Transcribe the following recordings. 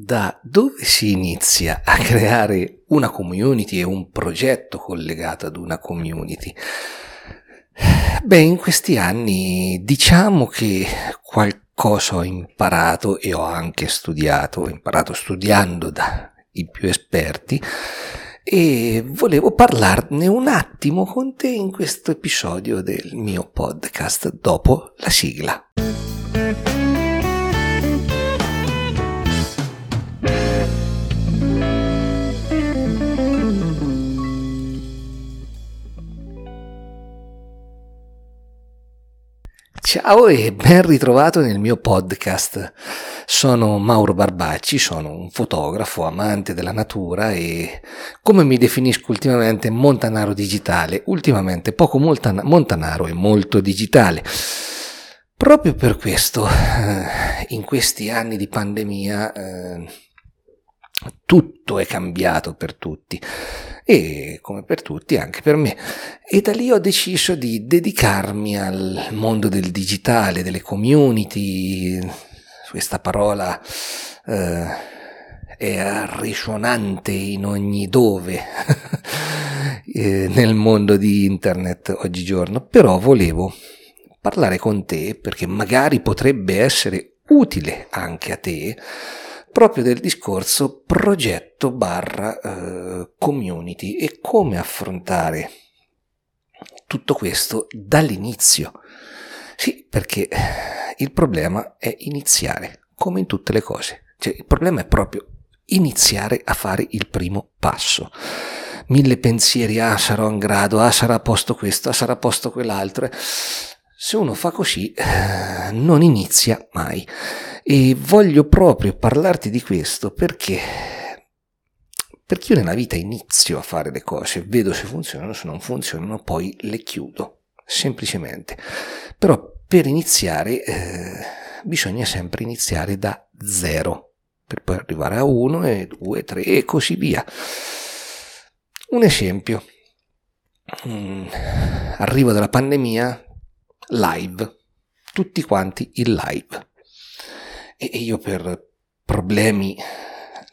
da dove si inizia a creare una community e un progetto collegato ad una community? Beh, in questi anni diciamo che qualcosa ho imparato e ho anche studiato, ho imparato studiando dai più esperti e volevo parlarne un attimo con te in questo episodio del mio podcast dopo la sigla. Ciao e ben ritrovato nel mio podcast. Sono Mauro Barbacci, sono un fotografo amante della natura e come mi definisco ultimamente montanaro digitale, ultimamente poco montanaro e molto digitale. Proprio per questo, eh, in questi anni di pandemia, eh, tutto è cambiato per tutti. E come per tutti anche per me. E da lì ho deciso di dedicarmi al mondo del digitale, delle community, questa parola eh, è risuonante in ogni dove eh, nel mondo di internet oggigiorno, però volevo parlare con te perché magari potrebbe essere utile anche a te proprio del discorso progetto barra eh, community e come affrontare tutto questo dall'inizio. Sì, perché il problema è iniziare, come in tutte le cose. Cioè, il problema è proprio iniziare a fare il primo passo. Mille pensieri, ah sarò in grado, ah sarà a posto questo, ah sarà a posto quell'altro. Se uno fa così, eh, non inizia mai. E voglio proprio parlarti di questo perché, perché io nella vita inizio a fare le cose, vedo se funzionano, se non funzionano, poi le chiudo, semplicemente. Però per iniziare eh, bisogna sempre iniziare da zero, per poi arrivare a uno e due, tre e così via. Un esempio. Mm, arrivo dalla pandemia, live, tutti quanti in live e io per problemi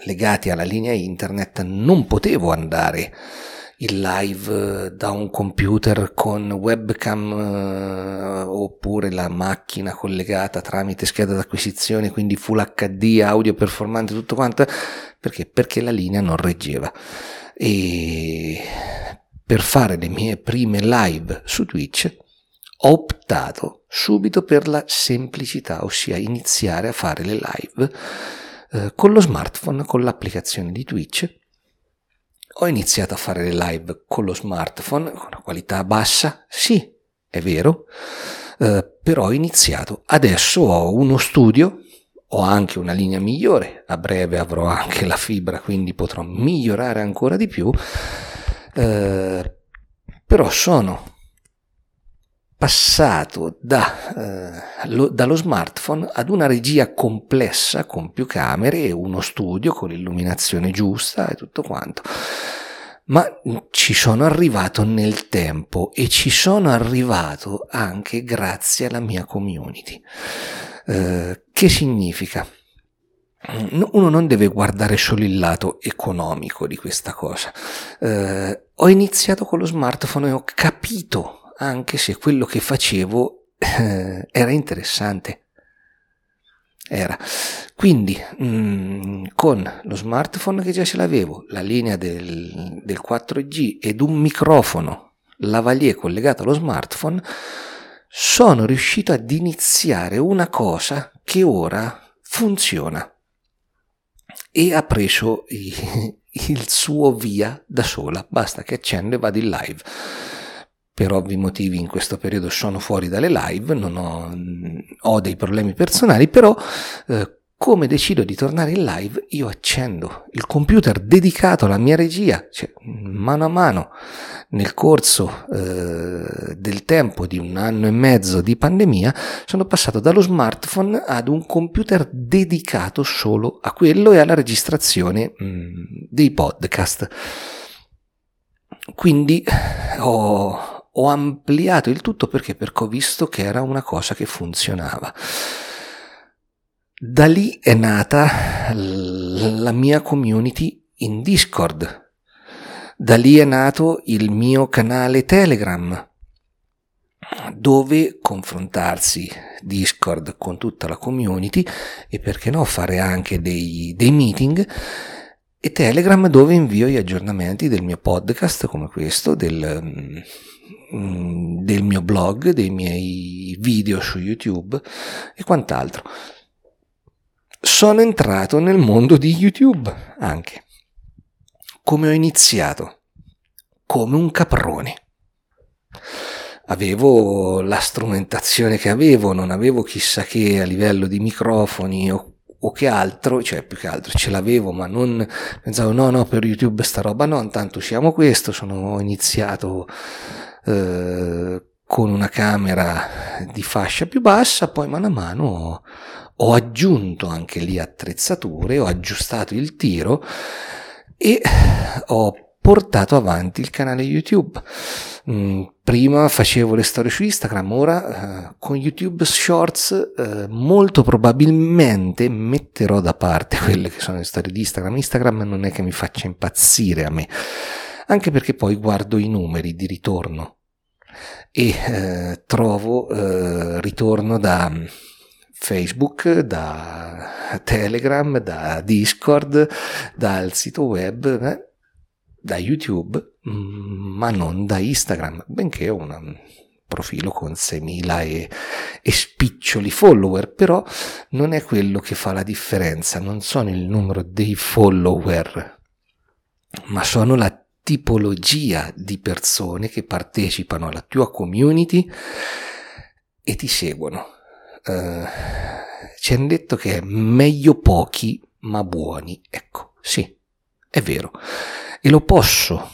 legati alla linea internet non potevo andare in live da un computer con webcam eh, oppure la macchina collegata tramite scheda d'acquisizione, quindi full HD, audio performante, tutto quanto, perché? Perché la linea non reggeva. E per fare le mie prime live su Twitch ho optato subito per la semplicità, ossia iniziare a fare le live eh, con lo smartphone, con l'applicazione di Twitch. Ho iniziato a fare le live con lo smartphone, con una qualità bassa, sì, è vero, eh, però ho iniziato. Adesso ho uno studio, ho anche una linea migliore, a breve avrò anche la fibra, quindi potrò migliorare ancora di più, eh, però sono passato da, eh, lo, dallo smartphone ad una regia complessa con più camere e uno studio con l'illuminazione giusta e tutto quanto. Ma ci sono arrivato nel tempo e ci sono arrivato anche grazie alla mia community. Eh, che significa? Uno non deve guardare solo il lato economico di questa cosa. Eh, ho iniziato con lo smartphone e ho capito anche se quello che facevo eh, era interessante. Era. Quindi, mh, mm, con lo smartphone che già ce l'avevo, la linea del, del 4G ed un microfono lavalier collegato allo smartphone, sono riuscito ad iniziare una cosa che ora funziona e ha preso il suo via da sola. Basta che accendo e vado in live per ovvi motivi in questo periodo sono fuori dalle live, non ho, ho dei problemi personali, però eh, come decido di tornare in live, io accendo il computer dedicato alla mia regia, cioè mano a mano nel corso eh, del tempo di un anno e mezzo di pandemia, sono passato dallo smartphone ad un computer dedicato solo a quello e alla registrazione mh, mm, dei podcast. Quindi ho, ho ampliato il tutto perché? Perché ho visto che era una cosa che funzionava. Da lì è nata la mia community in Discord. Da lì è nato il mio canale Telegram, dove confrontarsi Discord con tutta la community e perché no fare anche dei, dei meeting e Telegram dove invio gli aggiornamenti del mio podcast come questo, del, mm, del mio blog, dei miei video su YouTube e quant'altro. Sono entrato nel mondo di YouTube anche come ho iniziato, come un caprone. Avevo la strumentazione che avevo, non avevo chissà che a livello di microfoni o, o che altro, cioè più che altro ce l'avevo, ma non pensavo no, no, per YouTube sta roba no, intanto usiamo questo, sono iniziato eh, con una camera di fascia più bassa, poi mano a mano ho aggiunto anche lì attrezzature, ho aggiustato il tiro e ho portato avanti il canale YouTube. Mm, prima facevo le storie su Instagram, ora eh, con YouTube Shorts eh, molto probabilmente metterò da parte quelle che sono le storie di Instagram. Instagram non è che mi faccia impazzire a me, anche perché poi guardo i numeri di ritorno e eh, trovo eh, ritorno da Facebook, da Telegram, da Discord, dal sito web, da YouTube, mm, ma non da Instagram, benché un profilo con 6.000 e, e spiccioli follower, però non è quello che fa la differenza, non sono il numero dei follower, ma sono la tipologia di persone che partecipano alla tua community e ti seguono eh, ci hanno detto che è meglio pochi ma buoni. Ecco, sì, è vero. E lo posso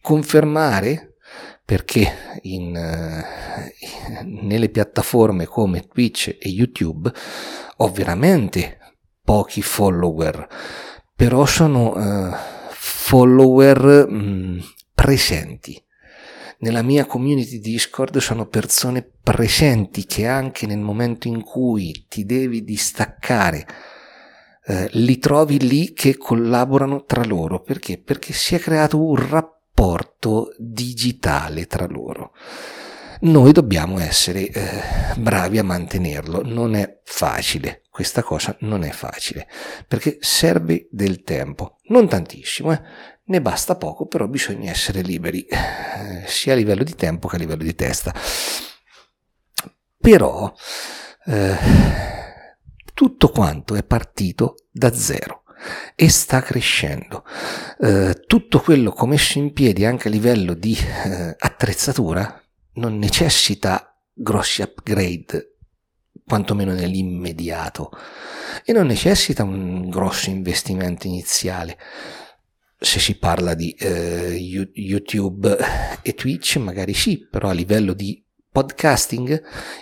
confermare perché in, uh, nelle piattaforme come Twitch e YouTube ho veramente pochi follower, però sono uh, follower mh, mm, presenti. Nella mia community Discord sono persone presenti che anche nel momento in cui ti devi distaccare eh, li trovi lì che collaborano tra loro. Perché? Perché si è creato un rapporto digitale tra loro. Noi dobbiamo essere eh, bravi a mantenerlo, non è facile, questa cosa non è facile, perché serve del tempo, non tantissimo, eh? ne basta poco, però bisogna essere liberi, eh, sia a livello di tempo che a livello di testa. Però eh, tutto quanto è partito da zero e sta crescendo. Eh, tutto quello che ho messo in piedi anche a livello di eh, attrezzatura non necessita grossi upgrade, quantomeno nell'immediato, e non necessita un grosso investimento iniziale se si parla di eh, YouTube e Twitch, magari sì, però a livello di podcasting,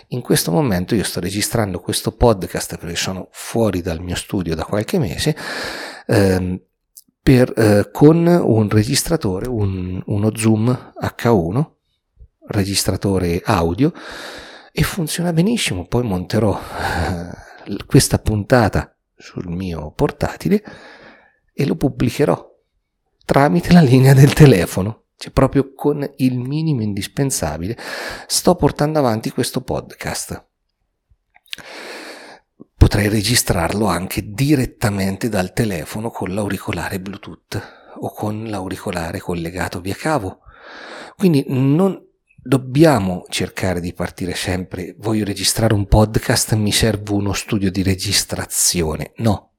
in questo momento io sto registrando questo podcast perché sono fuori dal mio studio da qualche mese, ehm, per, eh, con un registratore, un, uno Zoom H1, registratore audio, e funziona benissimo. Poi monterò eh, questa puntata sul mio portatile e lo pubblicherò tramite la linea del telefono, cioè proprio con il minimo indispensabile, sto portando avanti questo podcast. Potrei registrarlo anche direttamente dal telefono con l'auricolare Bluetooth o con l'auricolare collegato via cavo. Quindi non dobbiamo cercare di partire sempre, voglio registrare un podcast, mi serve uno studio di registrazione. No,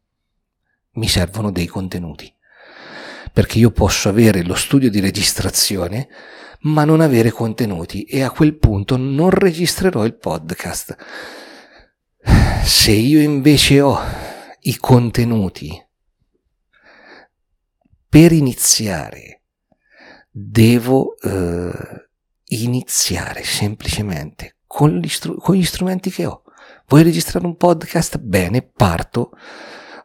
mi servono dei contenuti perché io posso avere lo studio di registrazione ma non avere contenuti e a quel punto non registrerò il podcast. Se io invece ho i contenuti per iniziare, devo eh, iniziare semplicemente con gli, str- con gli strumenti che ho. Vuoi registrare un podcast? Bene, parto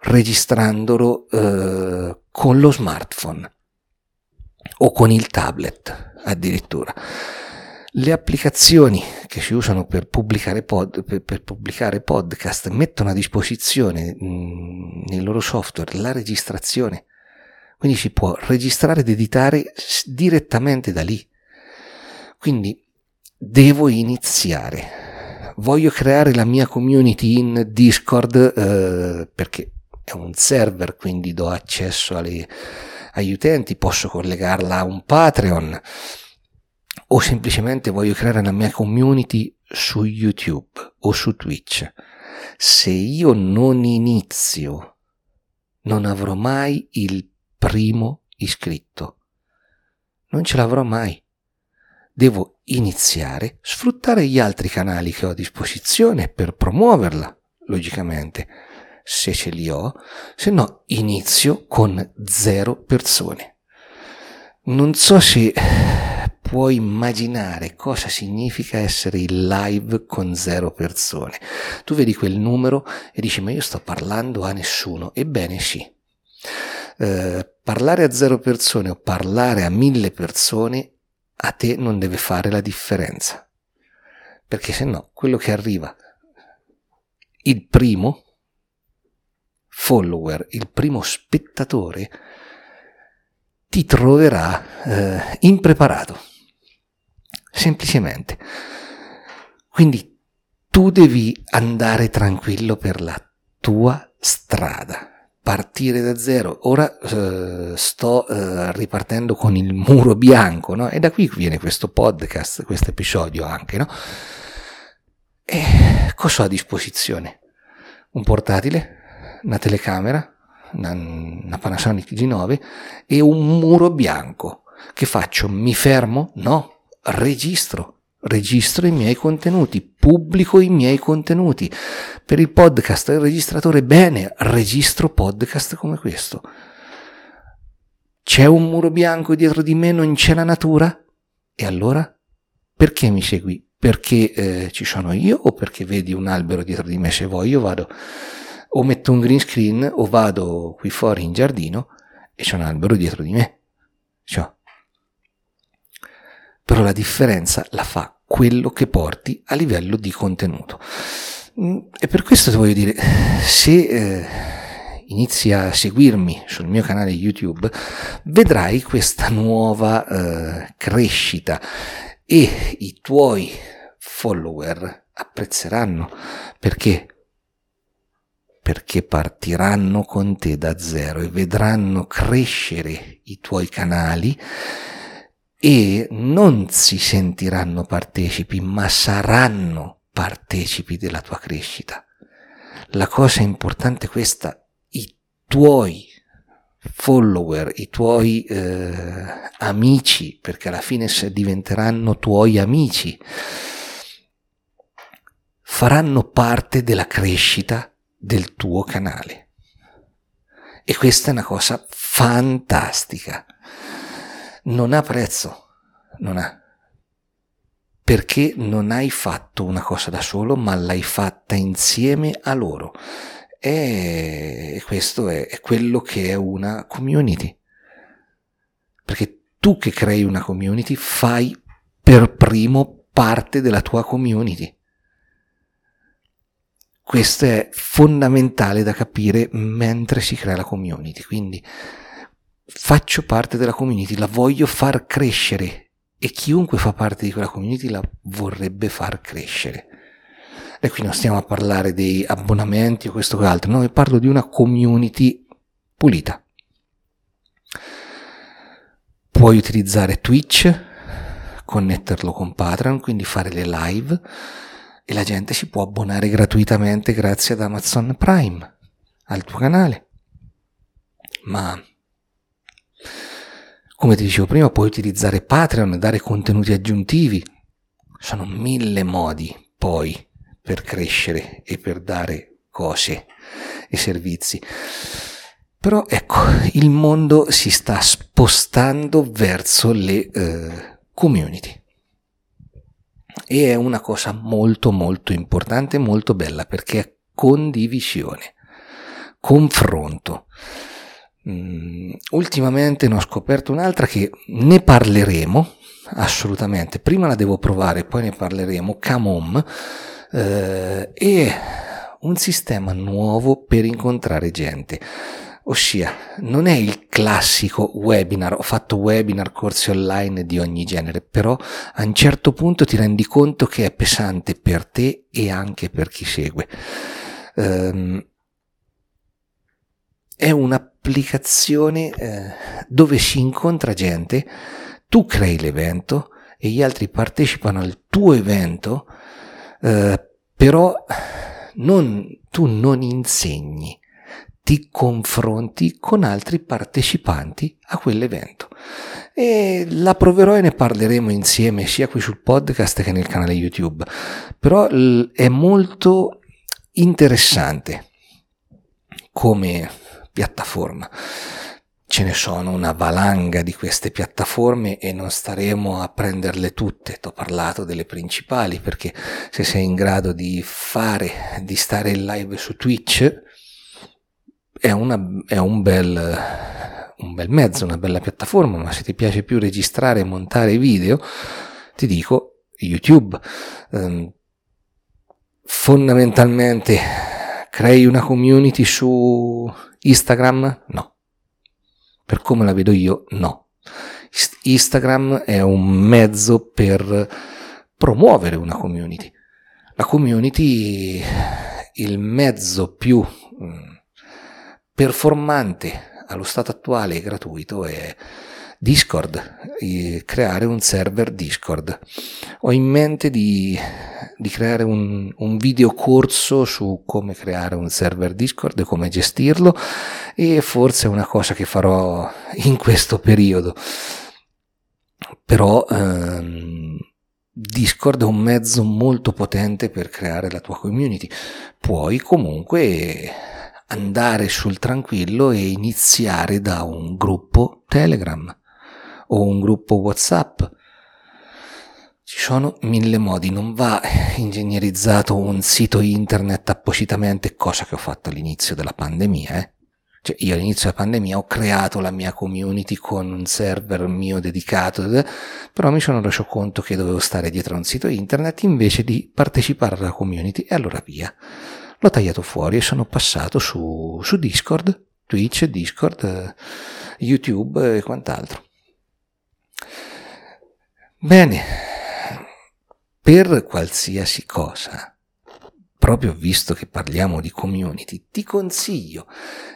registrandolo eh, con lo smartphone o con il tablet addirittura. Le applicazioni che si usano per pubblicare, pod, per, per pubblicare podcast mettono a disposizione mh, nel loro software la registrazione, quindi si può registrare ed editare direttamente da lì. Quindi devo iniziare. Voglio creare la mia community in Discord eh, perché è un server, quindi do accesso alle, agli utenti, posso collegarla a un Patreon o semplicemente voglio creare la mia community su YouTube o su Twitch. Se io non inizio, non avrò mai il primo iscritto. Non ce l'avrò mai. Devo iniziare, sfruttare gli altri canali che ho a disposizione per promuoverla, logicamente, se ce li ho, se no inizio con zero persone. Non so se puoi immaginare cosa significa essere in live con zero persone. Tu vedi quel numero e dici ma io sto parlando a nessuno. Ebbene sì. Eh, parlare a zero persone o parlare a mille persone a te non deve fare la differenza. Perché se no, quello che arriva, il primo follower, il primo spettatore, ti troverà eh, impreparato semplicemente. Quindi tu devi andare tranquillo per la tua strada, partire da zero. Ora eh, sto eh, ripartendo con il muro bianco, no? E da qui viene questo podcast, questo episodio anche, no? E cosa ho a disposizione? Un portatile, una telecamera, una, una Panasonic G9 e un muro bianco. Che faccio? Mi fermo? No, registro, registro i miei contenuti, pubblico i miei contenuti. Per il podcast il registratore bene, registro podcast come questo. C'è un muro bianco dietro di me, non c'è la natura? E allora? Perché mi segui? Perché eh, ci sono io o perché vedi un albero dietro di me? Se vuoi io vado o metto un green screen o vado qui fuori in giardino e c'è un albero dietro di me. Cioè, però la differenza la fa quello che porti a livello di contenuto. Mm, e per questo ti voglio dire, se eh, inizi a seguirmi sul mio canale YouTube, vedrai questa nuova eh, crescita e i tuoi follower apprezzeranno perché perché partiranno con te da zero e vedranno crescere i tuoi canali e non si sentiranno partecipi, ma saranno partecipi della tua crescita. La cosa importante è questa, i tuoi follower, i tuoi eh, amici, perché alla fine diventeranno tuoi amici, faranno parte della crescita del tuo canale. E questa è una cosa fantastica non ha prezzo, non ha. Perché non hai fatto una cosa da solo, ma l'hai fatta insieme a loro. E questo è, è quello che è una community. Perché tu che crei una community fai per primo parte della tua community. Questo è fondamentale da capire mentre si crea la community. Quindi faccio parte della community, la voglio far crescere e chiunque fa parte di quella community la vorrebbe far crescere. E qui non stiamo a parlare dei abbonamenti o questo che altro, no, parlo di una community pulita. Puoi utilizzare Twitch, connetterlo con Patreon, quindi fare le live e la gente si può abbonare gratuitamente grazie ad Amazon Prime al tuo canale. Ma come ti dicevo prima, puoi utilizzare Patreon, dare contenuti aggiuntivi. Sono mille modi poi per crescere e per dare cose e servizi. Però ecco, il mondo si sta spostando verso le eh, community. E è una cosa molto molto importante, molto bella perché è condivisione, confronto Mm, ultimamente ne ho scoperto un'altra che ne parleremo assolutamente. Prima la devo provare, poi ne parleremo. Camom eh, è un sistema nuovo per incontrare gente. Ossia, non è il classico webinar, ho fatto webinar, corsi online di ogni genere, però a un certo punto ti rendi conto che è pesante per te e anche per chi segue. Um, è un'applicazione eh, dove si incontra gente, tu crei l'evento e gli altri partecipano al tuo evento, eh, però non, tu non insegni, ti confronti con altri partecipanti a quell'evento. E la proverò e ne parleremo insieme sia qui sul podcast che nel canale YouTube. Però è molto interessante come piattaforma. Ce ne sono una valanga di queste piattaforme e non staremo a prenderle tutte. Ti ho parlato delle principali perché se sei in grado di fare, di stare in live su Twitch, è, una, è un, bel, un bel mezzo, una bella piattaforma, ma se ti piace più registrare e montare video, ti dico YouTube. Um, fondamentalmente crei una community su Instagram? No. Per come la vedo io, no. Instagram è un mezzo per promuovere una community. La community, il mezzo più mm, performante allo stato attuale e gratuito è Discord, creare un server Discord. Ho in mente di, di creare un, un video corso su come creare un server Discord e come gestirlo e forse è una cosa che farò in questo periodo. Però ehm, Discord è un mezzo molto potente per creare la tua community. Puoi comunque andare sul tranquillo e iniziare da un gruppo Telegram o un gruppo WhatsApp. Ci sono mille modi, non va ingegnerizzato un sito internet appositamente, cosa che ho fatto all'inizio della pandemia. Eh. Cioè, io all'inizio della pandemia ho creato la mia community con un server mio dedicato, però mi sono reso conto che dovevo stare dietro a un sito internet invece di partecipare alla community e allora via. L'ho tagliato fuori e sono passato su, su Discord, Twitch, Discord, eh, YouTube e quant'altro. Bene, per qualsiasi cosa, proprio visto che parliamo di community, ti consiglio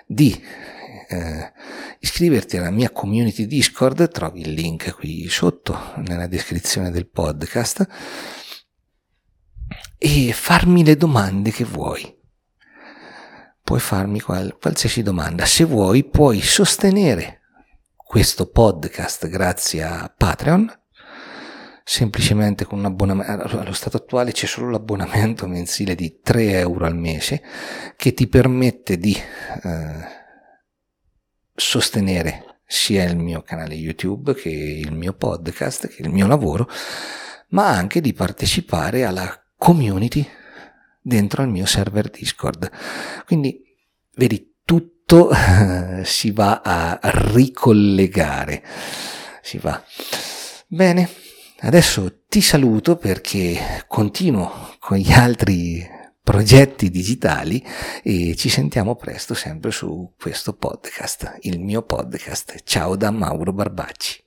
di eh, iscriverti alla mia community Discord, trovi il link qui sotto nella descrizione del podcast e farmi le domande che vuoi. Puoi farmi qual- qualsiasi domanda. Se vuoi, puoi sostenere questo podcast grazie a Patreon semplicemente con un abbonamento, allo stato attuale c'è solo l'abbonamento mensile di 3 euro al mese che ti permette di eh, sostenere sia il mio canale YouTube che il mio podcast, che il mio lavoro, ma anche di partecipare alla community dentro al mio server Discord. Quindi, vedi, tutto si va a ricollegare. Si va. Bene, Adesso ti saluto perché continuo con gli altri progetti digitali e ci sentiamo presto sempre su questo podcast, il mio podcast. Ciao da Mauro Barbacci.